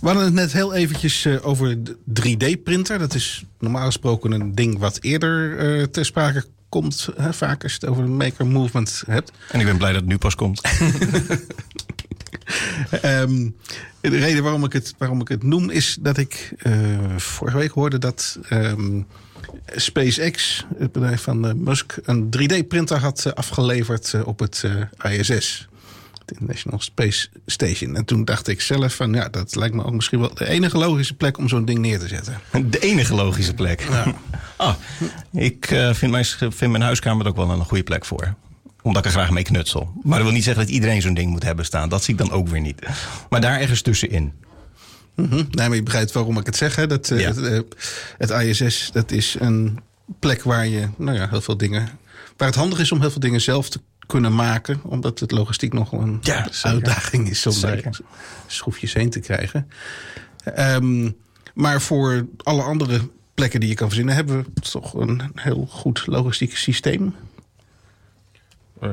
We hadden het net heel eventjes eh, over de 3D-printer. Dat is normaal gesproken een ding wat eerder uh, ter sprake komt. Hè, vaak als je het over een maker movement hebt. En ik ben blij dat het nu pas komt. um, de reden waarom ik het, waarom ik het noem is dat ik uh, vorige week hoorde dat um, SpaceX, het bedrijf van uh, Musk, een 3D-printer had afgeleverd op het ISS. International Space Station. En toen dacht ik zelf van ja, dat lijkt me ook misschien wel de enige logische plek om zo'n ding neer te zetten. De enige logische plek. Ja. ah, ik uh, vind, mijn, vind mijn huiskamer er ook wel een goede plek voor omdat ik er graag mee knutsel. Maar dat wil niet zeggen dat iedereen zo'n ding moet hebben staan. Dat zie ik dan ook weer niet. Maar daar ergens tussenin. Mm -hmm. Nee, maar je begrijpt waarom ik het zeg. Hè? Dat, ja. het, het, ISS, dat is een plek waar je nou ja, heel veel dingen... Waar het handig is om heel veel dingen zelf te kunnen maken. Omdat het logistiek nog een ja, uitdaging is om daar schroefjes heen te krijgen. Um, maar voor alle andere plekken die je kan verzinnen... hebben we toch een heel goed logistiek systeem. Uh,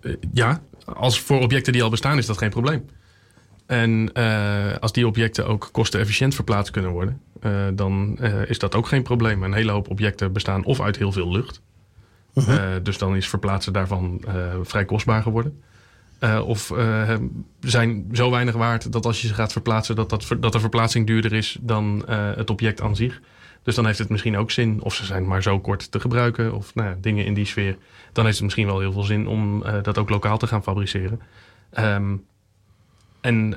uh, ja, als voor objecten die al bestaan is dat geen probleem. En uh, als die objecten ook kostenefficiënt verplaatst kunnen worden... dan is dat ook geen probleem. Een hele hoop objecten bestaan of uit heel veel lucht... -huh. uh, dus dan is verplaatsen daarvan uh, vrij kostbaar geworden. Uh, of zijn zo weinig waard dat als je ze gaat verplaatsen, dat, dat, dat de verplaatsing duurder is dan het object aan zich. Dus dan heeft het misschien ook zin, of ze zijn maar zo kort te gebruiken, of nou, dingen in die sfeer. Dan heeft het misschien wel heel veel zin om dat ook lokaal te gaan fabriceren. Um, en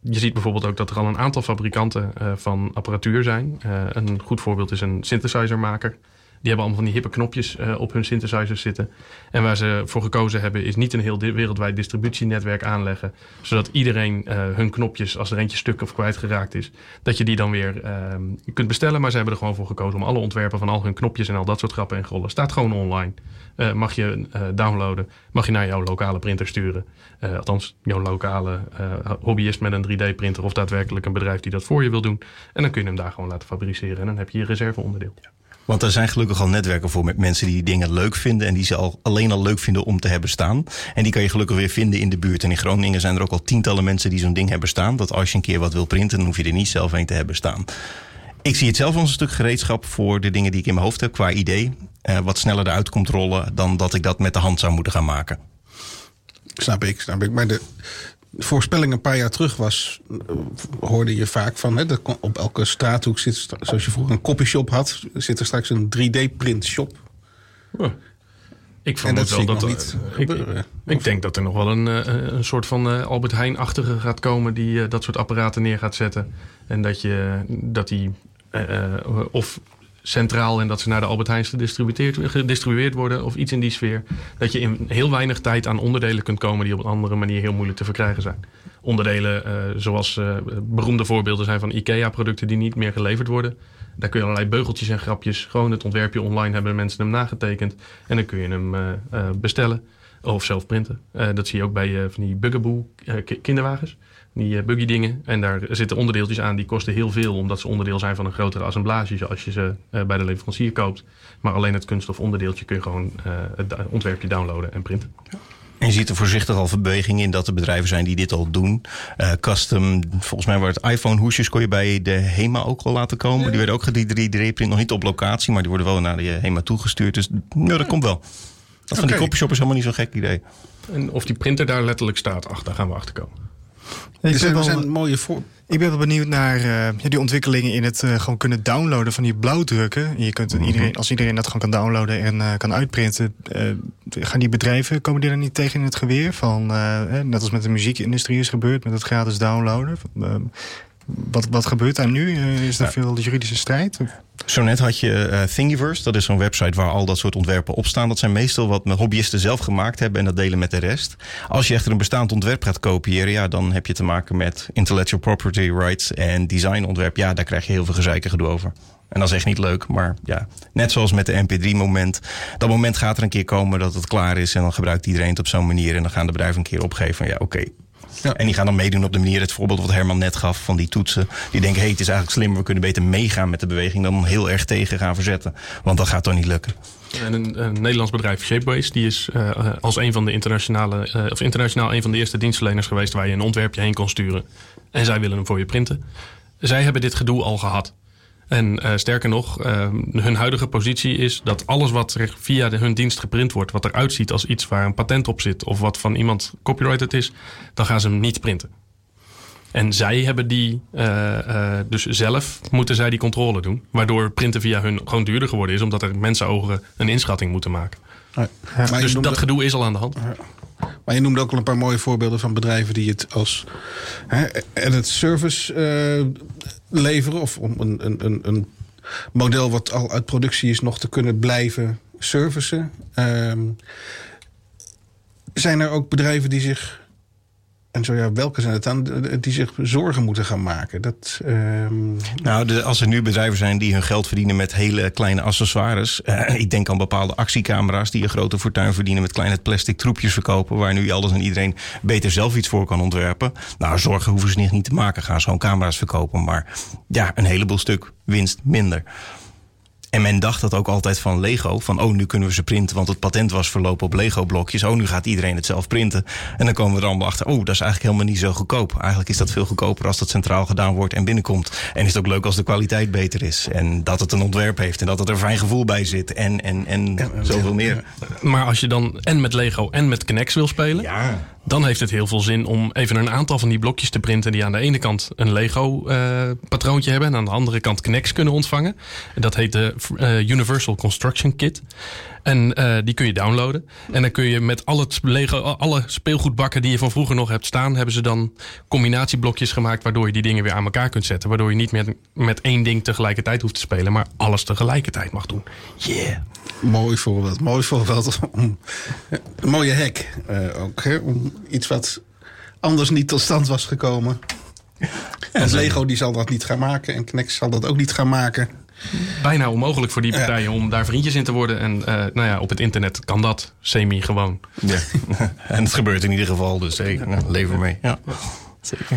je ziet bijvoorbeeld ook dat er al een aantal fabrikanten van apparatuur zijn. een goed voorbeeld is een synthesizermaker. Die hebben allemaal van die hippe knopjes uh, op hun synthesizers zitten. En waar ze voor gekozen hebben is niet een heel wereldwijd distributienetwerk aanleggen. Zodat iedereen uh, hun knopjes, als er eentje stuk of kwijtgeraakt is, dat je die dan weer uh, kunt bestellen. Maar ze hebben er gewoon voor gekozen om alle ontwerpen van al hun knopjes en al dat soort grappen en grollen. Staat gewoon online. Uh, mag je downloaden. Mag je naar jouw lokale printer sturen. althans, jouw lokale hobbyist met een 3D-printer of daadwerkelijk een bedrijf die dat voor je wil doen. En dan kun je hem daar gewoon laten fabriceren. En dan heb je je reserveonderdeel. Ja. Want er zijn gelukkig al netwerken voor met mensen die dingen leuk vinden. En die ze al, alleen al leuk vinden om te hebben staan. En die kan je gelukkig weer vinden in de buurt. En in Groningen zijn er ook al tientallen mensen die zo'n ding hebben staan. Dat als je een keer wat wil printen, dan hoef je er niet zelf een te hebben staan. Ik zie het zelf als een stuk gereedschap voor de dingen die ik in mijn hoofd heb qua idee. Uh, wat sneller eruit komt rollen dan dat ik dat met de hand zou moeten gaan maken. Snap ik, snap ik. Maar de, voorspelling een paar jaar terug was, hoorde je vaak van hè, dat op elke straathoek zit, zoals je vroeger een copyshop had, zit er straks een 3D-print shop. Oh. Ik vond dat wel dat niet. Ik, ik, denk dat er nog wel een, uh, een soort van Albert Heijn-achtige gaat komen die dat soort apparaten neer gaat zetten. En dat je dat die of centraal en dat ze naar de Albert Heijn gedistribueerd worden of iets in die sfeer. Dat je in heel weinig tijd aan onderdelen kunt komen die op een andere manier heel moeilijk te verkrijgen zijn. Onderdelen uh, zoals uh, beroemde voorbeelden zijn van IKEA-producten die niet meer geleverd worden. Daar kun je allerlei beugeltjes en grapjes, gewoon het ontwerpje online hebben mensen hem nagetekend. En dan kun je hem uh, bestellen of zelf printen. dat zie je ook bij van die Bugaboo kinderwagens die uh, buggy dingen. En daar zitten onderdeeltjes aan die kosten heel veel, omdat ze onderdeel zijn van een grotere assemblage zoals je ze uh, bij de leverancier koopt. Maar alleen het kunststof onderdeeltje kun je gewoon uh, het ontwerpje downloaden en printen. Ja. En je ziet er voorzichtig al verbeweging in dat er bedrijven zijn die dit al doen. Uh, custom, volgens mij wordt het iPhone hoesjes kon je bij de HEMA ook al laten komen. Die werden ook die 3D-print nog niet op locatie, maar die worden wel naar de HEMA toegestuurd. Dus ja, dat komt wel. Dat van okay. die copyshop is helemaal niet zo'n gek idee. En of die printer daar letterlijk staat, ach, daar gaan we achter komen. Ik ben wel, zijn mooie voor... Ik ben wel benieuwd naar uh, die ontwikkelingen in het uh, gewoon kunnen downloaden van die blauwdrukken. Je kunt mm-hmm. iedereen, als iedereen dat gewoon kan downloaden en uh, kan uitprinten, gaan die bedrijven, komen die er niet tegen in het geweer? Van, net als met de muziekindustrie is gebeurd, met het gratis downloaden. wat, wat gebeurt daar nu? is er ja. veel juridische strijd? Zo net had je uh, Thingiverse. Dat is zo'n website waar al dat soort ontwerpen op staan. Dat zijn meestal wat hobbyisten zelf gemaakt hebben en dat delen met de rest. Als je echter een bestaand ontwerp gaat kopiëren, ja, dan heb je te maken met intellectual property rights en designontwerp. Ja, daar krijg je heel veel gezeiken gedoe over. En dat is echt niet leuk, maar ja, net zoals met de MP3-moment. Dat moment gaat er een keer komen dat het klaar is en dan gebruikt iedereen het op zo'n manier. En dan gaan de bedrijven een keer opgeven van ja, oké, ja. En die gaan dan meedoen op de manier, het voorbeeld wat Herman net gaf van die toetsen. Die denken, hé, hey, het is eigenlijk slimmer, we kunnen beter meegaan met de beweging dan heel erg tegen gaan verzetten. Want dat gaat toch niet lukken. En een, een Nederlands bedrijf, Shapeways, die is uh, als een van de internationale, uh, of internationaal een van de eerste dienstverleners geweest waar je een ontwerpje heen kon sturen. en zij willen hem voor je printen. Zij hebben dit gedoe al gehad. En uh, sterker nog, uh, hun huidige positie is dat alles wat er via de, hun dienst geprint wordt, wat eruit ziet als iets waar een patent op zit of wat van iemand copyrighted is, dan gaan ze hem niet printen. En zij hebben die, uh, dus zelf moeten zij die controle doen. Waardoor printen via hun gewoon duurder geworden is, omdat er mensenogen een inschatting moeten maken. Ja, dus dat gedoe is al aan de hand. Maar je noemde ook al een paar mooie voorbeelden van bedrijven die het als hè, edit service uh, leveren. Of om een, een, een model wat al uit productie is nog te kunnen blijven servicen. Uh, zijn er ook bedrijven die zich en zo ja, welke zijn het dan die zich zorgen moeten gaan maken? Dat, um... Nou, de, als er nu bedrijven zijn die hun geld verdienen met hele kleine accessoires. Uh, ik denk aan bepaalde actiecamera's die een grote fortuin verdienen met kleine plastic troepjes verkopen. Waar nu alles en iedereen beter zelf iets voor kan ontwerpen. Nou, zorgen hoeven ze niet te maken. Gaan ze gewoon camera's verkopen. Maar ja, een heleboel stuk winst minder. En men dacht dat ook altijd van Lego. Van oh, nu kunnen we ze printen, want het patent was verlopen op Lego-blokjes. Oh, nu gaat iedereen het zelf printen. En dan komen we er allemaal achter. Oh, dat is eigenlijk helemaal niet zo goedkoop. Eigenlijk is dat veel goedkoper als dat centraal gedaan wordt en binnenkomt. En is het ook leuk als de kwaliteit beter is. En dat het een ontwerp heeft en dat het er fijn gevoel bij zit. En, en, en zoveel meer. Maar als je dan en met Lego en met Knex wil spelen. Ja dan heeft het heel veel zin om even een aantal van die blokjes te printen die aan de ene kant een Lego uh, patroontje hebben en aan de andere kant Knex kunnen ontvangen. Dat heet de uh, Universal Construction Kit. En uh, die kun je downloaden. En dan kun je met alle, Lego, alle speelgoedbakken die je van vroeger nog hebt staan, hebben ze dan combinatieblokjes gemaakt waardoor je die dingen weer aan elkaar kunt zetten. Waardoor je niet meer met één ding tegelijkertijd hoeft te spelen, maar alles tegelijkertijd mag doen. Yeah. Mooi voorbeeld. Mooi voorbeeld. Een mooie hack uh, ook. Hè? Om iets wat anders niet tot stand was gekomen. En Lego die zal dat niet gaan maken. En Knex zal dat ook niet gaan maken. Bijna onmogelijk voor die partijen om daar vriendjes in te worden. En uh, nou ja, op het internet kan dat semi-gewoon. Ja. en het gebeurt in ieder geval. Dus hey, nou, leven mee. Ja. Zeker.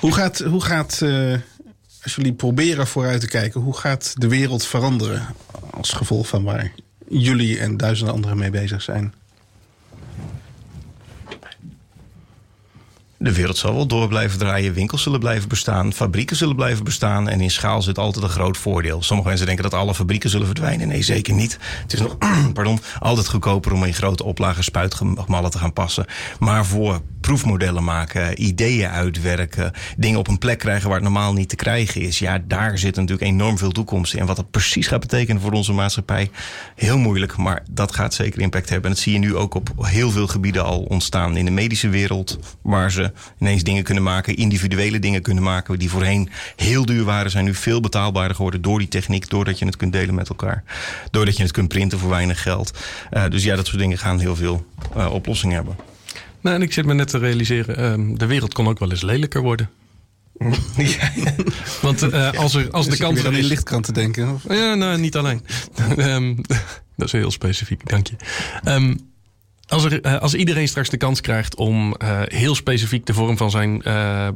Hoe gaat, hoe gaat uh, als jullie proberen vooruit te kijken, hoe gaat de wereld veranderen als gevolg van waar jullie en duizenden anderen mee bezig zijn? De wereld zal wel door blijven draaien. Winkels zullen blijven bestaan. Fabrieken zullen blijven bestaan. En in schaal zit altijd een groot voordeel. Sommige mensen denken dat alle fabrieken zullen verdwijnen. Nee, zeker niet. Het is nog pardon, altijd goedkoper om in grote oplagen spuitgemallen te gaan passen. Maar voor proefmodellen maken, ideeën uitwerken, dingen op een plek krijgen waar het normaal niet te krijgen is. Ja, daar zit natuurlijk enorm veel toekomst in. En wat dat precies gaat betekenen voor onze maatschappij, heel moeilijk. Maar dat gaat zeker impact hebben. En dat zie je nu ook op heel veel gebieden al ontstaan. In de medische wereld, waar ze ineens dingen kunnen maken, individuele dingen kunnen maken, die voorheen heel duur waren, zijn nu veel betaalbaarder geworden door die techniek, doordat je het kunt delen met elkaar. Doordat je het kunt printen voor weinig geld. Uh, dus ja, dat soort dingen gaan heel veel uh, oplossingen hebben. Nou, en ik zit me net te realiseren, um, de wereld kon ook wel eens lelijker worden. Ja. Want uh, als, er, als de kans er is... lichtkant te denken? Of? Ja, nou, niet alleen. um, dat is heel specifiek, dank je. Um, als, er, uh, als iedereen straks de kans krijgt om uh, heel specifiek de vorm van zijn uh,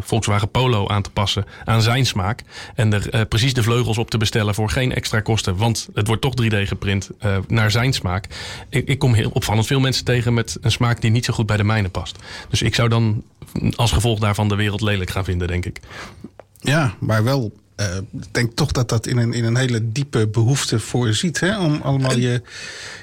Volkswagen Polo aan te passen aan zijn smaak. En er precies de vleugels op te bestellen voor geen extra kosten. Want het wordt toch 3D geprint naar zijn smaak. Ik, ik kom heel opvallend veel mensen tegen met een smaak die niet zo goed bij de mijne past. Dus ik zou dan als gevolg daarvan de wereld lelijk gaan vinden, denk ik. Ja, maar wel uh, ik denk toch dat dat in een, in een hele diepe behoefte voorziet. Hè? Om allemaal je.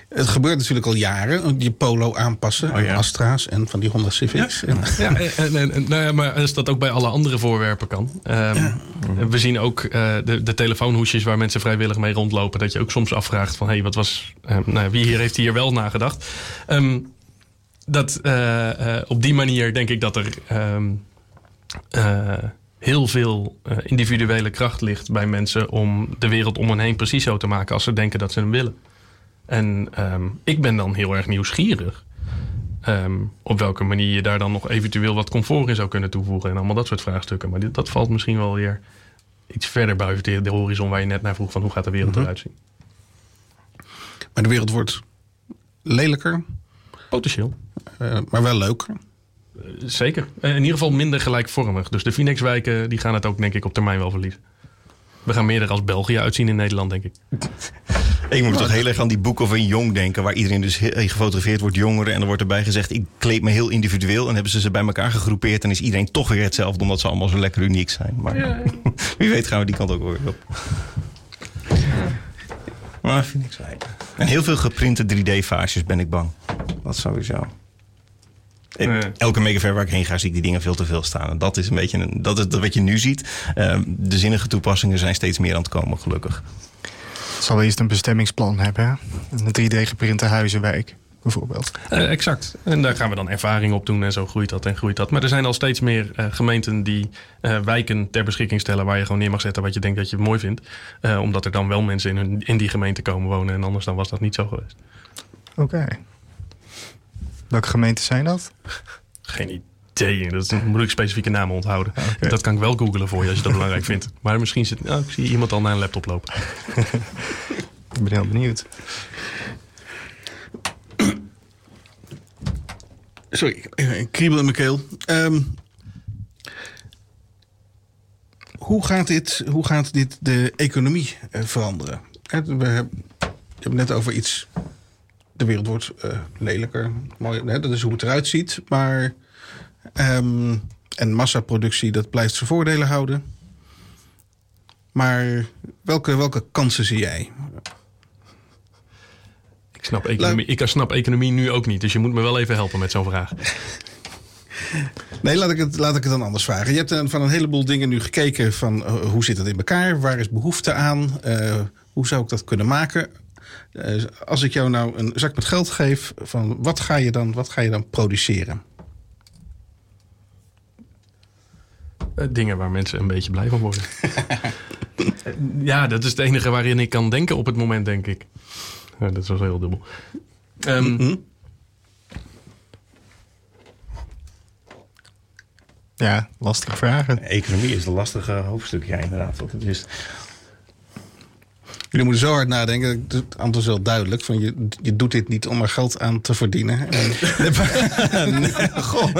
Het gebeurt natuurlijk al jaren. Je polo aanpassen. Oh, Astra's en van die Honda Civics. Ja, ja en, en, en, nou ja, maar als dat ook bij alle andere voorwerpen kan. Um, We zien ook uh, de, de telefoonhoesjes waar mensen vrijwillig mee rondlopen. Dat je ook soms afvraagt van hé, hey, wat was. Uh, nou, wie hier heeft hier wel nagedacht? Um, dat op die manier denk ik dat er. Um, heel veel uh, individuele kracht ligt bij mensen om de wereld om hen heen precies zo te maken als ze denken dat ze hem willen. En um, ik ben dan heel erg nieuwsgierig. Um, op welke manier je daar dan nog eventueel wat comfort in zou kunnen toevoegen. En allemaal dat soort vraagstukken. Maar dit, dat valt misschien wel weer iets verder buiten de, horizon waar je net naar vroeg van hoe gaat de wereld mm -hmm. eruit zien. Maar de wereld wordt lelijker. Potentieel. Uh, maar wel leuker. Zeker. In ieder geval minder gelijkvormig. Dus de Phoenixwijken die gaan het ook denk ik op termijn wel verliezen. We gaan meer er als België uitzien in Nederland, denk ik. Ik moet toch heel erg aan die boek of een jong denken, waar iedereen dus gefotografeerd wordt jongeren. En dan wordt erbij gezegd, ik kleed me heel individueel. En hebben ze ze bij elkaar gegroepeerd en is iedereen toch weer hetzelfde, omdat ze allemaal zo lekker uniek zijn. Maar wie weet gaan we die kant ook weer op. Maar vind ik zo. En heel veel geprinte 3D-vaasjes ben ik bang. Dat sowieso. Elke megaver waar ik heen ga, zie ik die dingen veel te veel staan. En dat is een beetje een, dat is wat je nu ziet. Eh, de zinnige toepassingen zijn steeds meer aan het komen, gelukkig. Het zal wel eerst een bestemmingsplan hebben. hè? Een 3D-geprinte huizenwijk, bijvoorbeeld. Eh, exact. En daar gaan we dan ervaring op doen en zo groeit dat en groeit dat. Maar er zijn al steeds meer eh, gemeenten die eh, wijken ter beschikking stellen waar je gewoon neer mag zetten wat je denkt dat je mooi vindt. Eh, omdat er dan wel mensen in, hun, in die gemeente komen wonen en anders dan was dat niet zo geweest. Oké. Welke gemeenten zijn dat? Geen idee. Dat is- moet ik specifieke namen onthouden. Dat kan ik wel googlen voor je als je dat belangrijk vindt. Maar misschien zit. Oh, ik zie iemand al naar een laptop lopen. Ik ben heel benieuwd. Sorry, even een kriebel in mijn keel. Ehm, hoe, gaat dit, hoe gaat dit de economie eh, veranderen? Hè, We hebben, het net over iets. De wereld wordt eh, lelijker. Mooi, hè, dat is hoe het eruit ziet. Maar. ehm, en massaproductie, dat blijft zijn voordelen houden. Maar welke, welke kansen zie jij? Ik snap, economie, ik snap economie nu ook niet. Dus je moet me wel even helpen met zo'n vraag. Nee, laat ik, het, laat ik het dan anders vragen. Je hebt eh, van een heleboel dingen nu gekeken van eh, hoe zit het in elkaar? Waar is behoefte aan? Hoe zou ik dat kunnen maken? Eh, als ik jou nou een zak met geld geef, van wat, ga je dan, wat ga je dan produceren? Eh, dingen waar mensen een beetje blij van worden. Eh, ja, dat is het enige waarin ik kan denken op het moment, denk ik. Ja, dat was heel dubbel. Ehm, Ja, lastige vragen. Economie is een lastige hoofdstuk, ja, inderdaad. Want het is, Jullie moeten zo hard nadenken. Het antwoord is wel duidelijk. Van je, je doet dit niet om er geld aan te verdienen. En, nee, goh,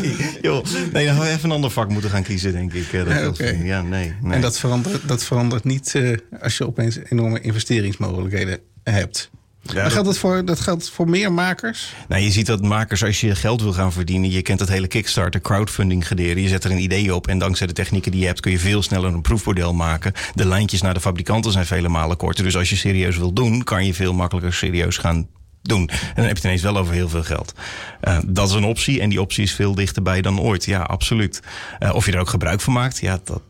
nee, joh. Nee, dan we even een ander vak moeten gaan kiezen, denk ik. eh, Dat Ja. Ja, nee. nee. en dat, verandert, dat verandert niet eh, als je opeens enorme investeringsmogelijkheden hebt. Ja, dat- geldt dat, voor, dat geldt voor meer makers? Nou, je ziet dat makers, als je geld wil gaan verdienen, je kent het hele Kickstarter, crowdfunding gederen. Je zet er een idee op en dankzij de technieken die je hebt kun je veel sneller een proefmodel maken. De lijntjes naar de fabrikanten zijn vele malen korter. Dus als je serieus wil doen, kan je veel makkelijker serieus gaan doen. En dan heb je het ineens wel over heel veel geld. Eh, dat is een optie en die optie is veel dichterbij dan ooit. Ja, absoluut. Eh, of je er ook gebruik van maakt, ja, dat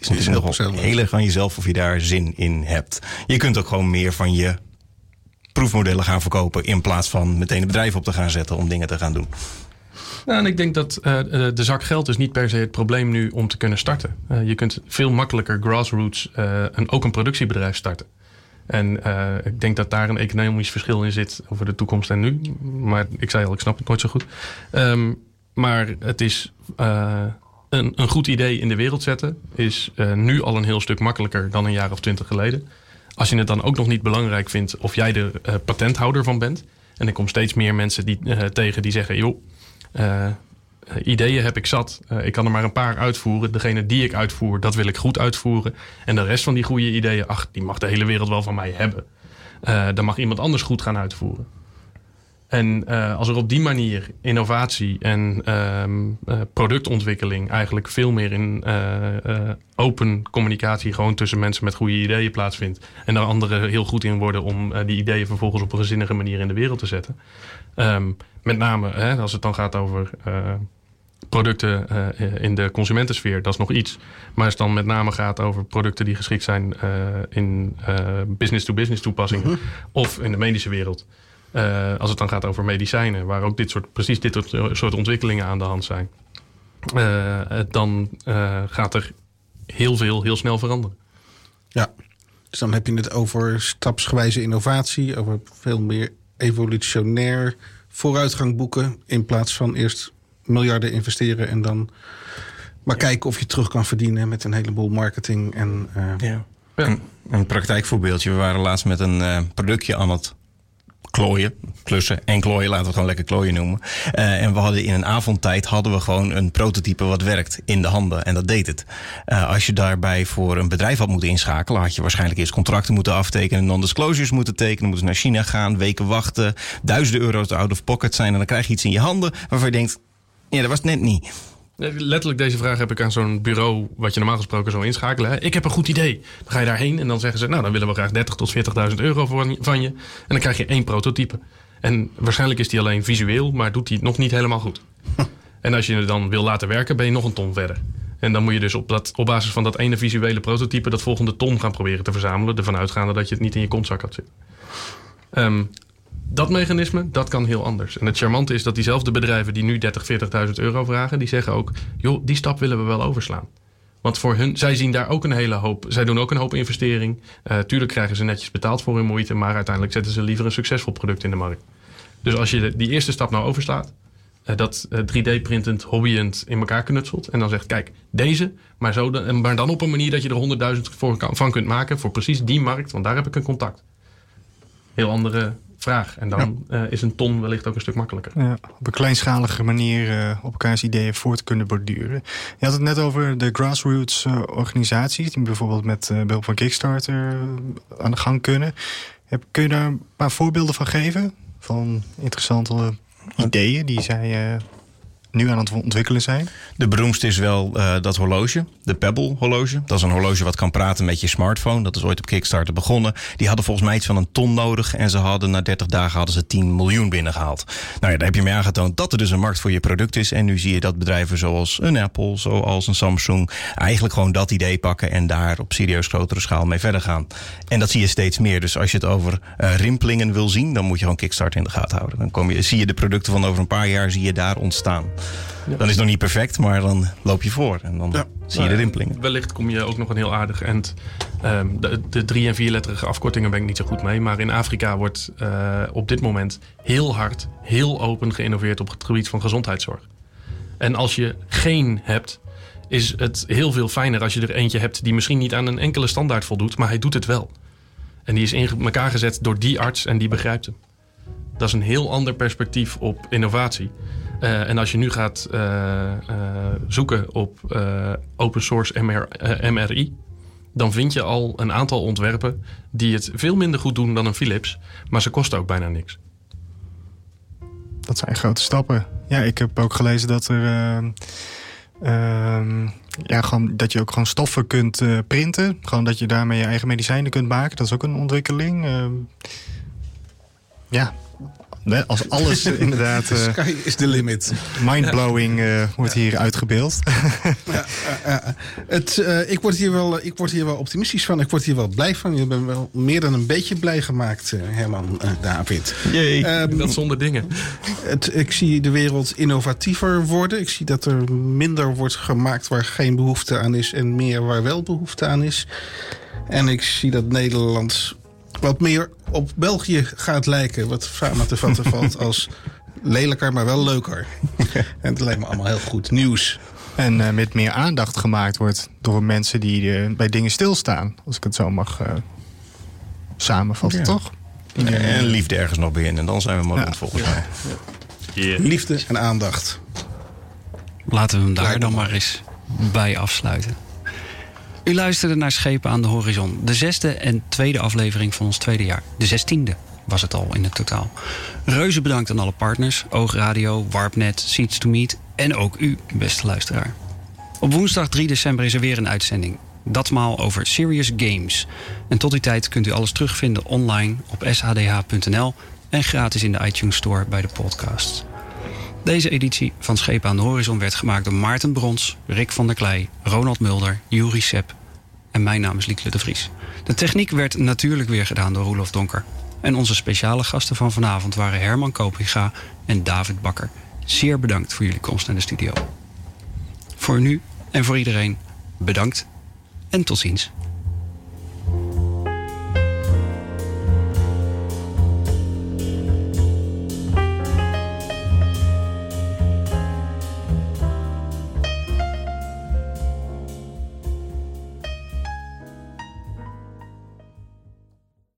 is nogal persoonlijk. heel erg aan jezelf of je daar zin in hebt. Je kunt ook gewoon meer van je proefmodellen gaan verkopen. In plaats van meteen een bedrijf op te gaan zetten om dingen te gaan doen. Nou, en ik denk dat eh, eh, de zak geld is niet per se het probleem nu om te kunnen starten. Eh, je kunt veel makkelijker grassroots een, ook een productiebedrijf starten. En ik denk dat daar een economisch verschil in zit over de toekomst en nu. Maar ik zei al, ik snap het nooit zo goed. Ehm, maar het is een, een goed idee in de wereld zetten. Is nu al een heel stuk makkelijker dan een jaar of twintig geleden. Als je het dan ook nog niet belangrijk vindt of jij de eh, patenthouder van bent. En ik kom steeds meer mensen die, eh, tegen die zeggen: joh, eh, ideeën heb ik zat. Ik kan er maar een paar uitvoeren. Degene die ik uitvoer, dat wil ik goed uitvoeren. En de rest van die goede ideeën, ach, die mag de hele wereld wel van mij hebben. Dan mag iemand anders goed gaan uitvoeren. En eh, als er op die manier innovatie en ehm, eh, productontwikkeling eigenlijk veel meer in eh, open communicatie gewoon tussen mensen met goede ideeën plaatsvindt. En daar anderen heel goed in worden om die ideeën vervolgens op een gezinnige manier in de wereld te zetten. Ehm, met name hè, als het dan gaat over producten in de consumentensfeer, dat is nog iets. Maar als het dan met name gaat over producten die geschikt zijn in eh, business-to-business toepassingen of in de medische wereld. Eh, als het dan gaat over medicijnen, waar ook dit soort, precies dit soort, soort ontwikkelingen aan de hand zijn. eh, dan eh, gaat er heel veel heel snel veranderen. Ja. Dus dan heb je het over stapsgewijze innovatie, over veel meer evolutionair vooruitgang boeken. In plaats van eerst miljarden investeren en dan maar kijken of je terug kan verdienen met een heleboel marketing. En, eh, Ja. Ja. Een, een praktijkvoorbeeldje. We waren laatst met een eh, productje aan het klooien, klussen en klooien, laten we het gewoon lekker klooien noemen. Uh, en we hadden in een avondtijd hadden we gewoon een prototype wat werkt in de handen. En dat deed het. Uh, als je daarbij voor een bedrijf had moeten inschakelen, had je waarschijnlijk eerst contracten moeten aftekenen, non-disclosures moeten tekenen, moeten naar China gaan, weken wachten, duizenden euro's out of pocket zijn. En dan krijg je iets in je handen waarvan je denkt, ja, dat was net niet. Letterlijk deze vraag heb ik aan zo'n bureau, wat je normaal gesproken zou inschakelen. Hè? Ik heb een goed idee. Dan ga je daarheen en dan zeggen ze, nou dan willen we graag 30 tot 40.000 euro van je. En dan krijg je één prototype. En waarschijnlijk is die alleen visueel, maar doet die nog niet helemaal goed. en als je het dan wil laten werken, ben je nog een ton verder. En dan moet je dus op, dat, op basis van dat ene visuele prototype dat volgende ton gaan proberen te verzamelen. Ervan uitgaande dat je het niet in je kontzak had zitten. Um, dat mechanisme, dat kan heel anders. En het charmante is dat diezelfde bedrijven die nu 30, 40.000 euro vragen, die zeggen ook, joh, die stap willen we wel overslaan. Want voor hun, zij zien daar ook een hele hoop. Zij doen ook een hoop investering. Uh, tuurlijk krijgen ze netjes betaald voor hun moeite, maar uiteindelijk zetten ze liever een succesvol product in de markt. Dus als je die eerste stap nou overslaat, uh, dat uh, 3D-printend, hobbyend in elkaar knutselt. En dan zegt, kijk, deze, maar, zo de, maar dan op een manier dat je er 100.000 van kunt maken voor precies die markt, want daar heb ik een contact. Heel andere vraag. En dan ja. uh, is een ton wellicht ook een stuk makkelijker. Ja, op een kleinschalige manier uh, op elkaars ideeën voort kunnen borduren. Je had het net over de grassroots uh, organisaties... die bijvoorbeeld met behulp van Kickstarter aan de gang kunnen. Heb, kun je daar een paar voorbeelden van geven? Van interessante ideeën die zij nu aan het ontwikkelen zijn? De beroemdste is wel uh, dat horloge, de Pebble horloge. Dat is een horloge wat kan praten met je smartphone. Dat is ooit op Kickstarter begonnen. Die hadden volgens mij iets van een ton nodig. En ze hadden na 30 dagen hadden ze 10 miljoen binnengehaald. Nou ja, daar heb je mee aangetoond dat er dus een markt voor je product is. En nu zie je dat bedrijven zoals een Apple, zoals een Samsung... eigenlijk gewoon dat idee pakken en daar op serieus grotere schaal mee verder gaan. En dat zie je steeds meer. Dus als je het over uh, rimpelingen wil zien... dan moet je gewoon Kickstarter in de gaten houden. Dan kom je, zie je de producten van over een paar jaar zie je daar ontstaan. Ja. Dan is het nog niet perfect, maar dan loop je voor. En dan ja. zie je de rimpelingen. Wellicht kom je ook nog een heel aardig end. Um, de, de drie- en vierletterige afkortingen ben ik niet zo goed mee. Maar in Afrika wordt uh, op dit moment heel hard, heel open geïnnoveerd op het gebied van gezondheidszorg. En als je geen hebt, is het heel veel fijner als je er eentje hebt die misschien niet aan een enkele standaard voldoet, maar hij doet het wel. En die is in elkaar gezet door die arts en die begrijpt hem. Dat is een heel ander perspectief op innovatie. Uh, en als je nu gaat uh, uh, zoeken op open source MR, MRI, dan vind je al een aantal ontwerpen die het veel minder goed doen dan een Philips, maar ze kosten ook bijna niks. Dat zijn grote stappen. Ja, ik heb ook gelezen dat er. ja, gewoon, dat je ook gewoon stoffen kunt printen. Gewoon dat je daarmee je eigen medicijnen kunt maken. Dat is ook een ontwikkeling. ja, Als alles inderdaad... The sky is the limit. Mindblowing uh, wordt hier uitgebeeld. ja, uh, het, uh, ik, word hier wel, ik word hier wel optimistisch van. Ik word hier wel blij van. Je bent wel meer dan een beetje blij gemaakt, Herman David. Jee, um, dat zonder dingen. Het, ik zie de wereld innovatiever worden. Ik zie dat er minder wordt gemaakt waar geen behoefte aan is... en meer waar wel behoefte aan is. En ik zie dat Nederland wat meer op België gaat lijken. Wat samen te vatten valt als lelijker, maar wel leuker. en het lijkt me allemaal heel goed nieuws. En uh, met meer aandacht gemaakt wordt door mensen die uh, bij dingen stilstaan. Als ik het zo mag uh, samenvatten, ja. toch? En liefde ergens nog beginnen. En dan zijn we mooi ja. volgens mij. Yeah. Liefde en aandacht. Laten we hem daar dan maar eens bij afsluiten. U luisterde naar Schepen aan de Horizon. De zesde en tweede aflevering van ons tweede jaar. De zestiende was het al in het totaal. Reuze bedankt aan alle partners. Oogradio, Warpnet, Seeds to Meet en ook u, beste luisteraar. Op woensdag 3 december is er weer een uitzending. Datmaal over Serious Games. En tot die tijd kunt u alles terugvinden online op shdh.nl en gratis in de iTunes Store bij de podcasts. Deze editie van Schepen aan de Horizon werd gemaakt door Maarten Brons, Rick van der Klei, Ronald Mulder, Juri Sepp en mijn naam is Liekle de Vries. De techniek werd natuurlijk weer gedaan door Roelof Donker. En onze speciale gasten van vanavond waren Herman Kopinga en David Bakker. Zeer bedankt voor jullie komst naar de studio. Voor nu en voor iedereen bedankt en tot ziens.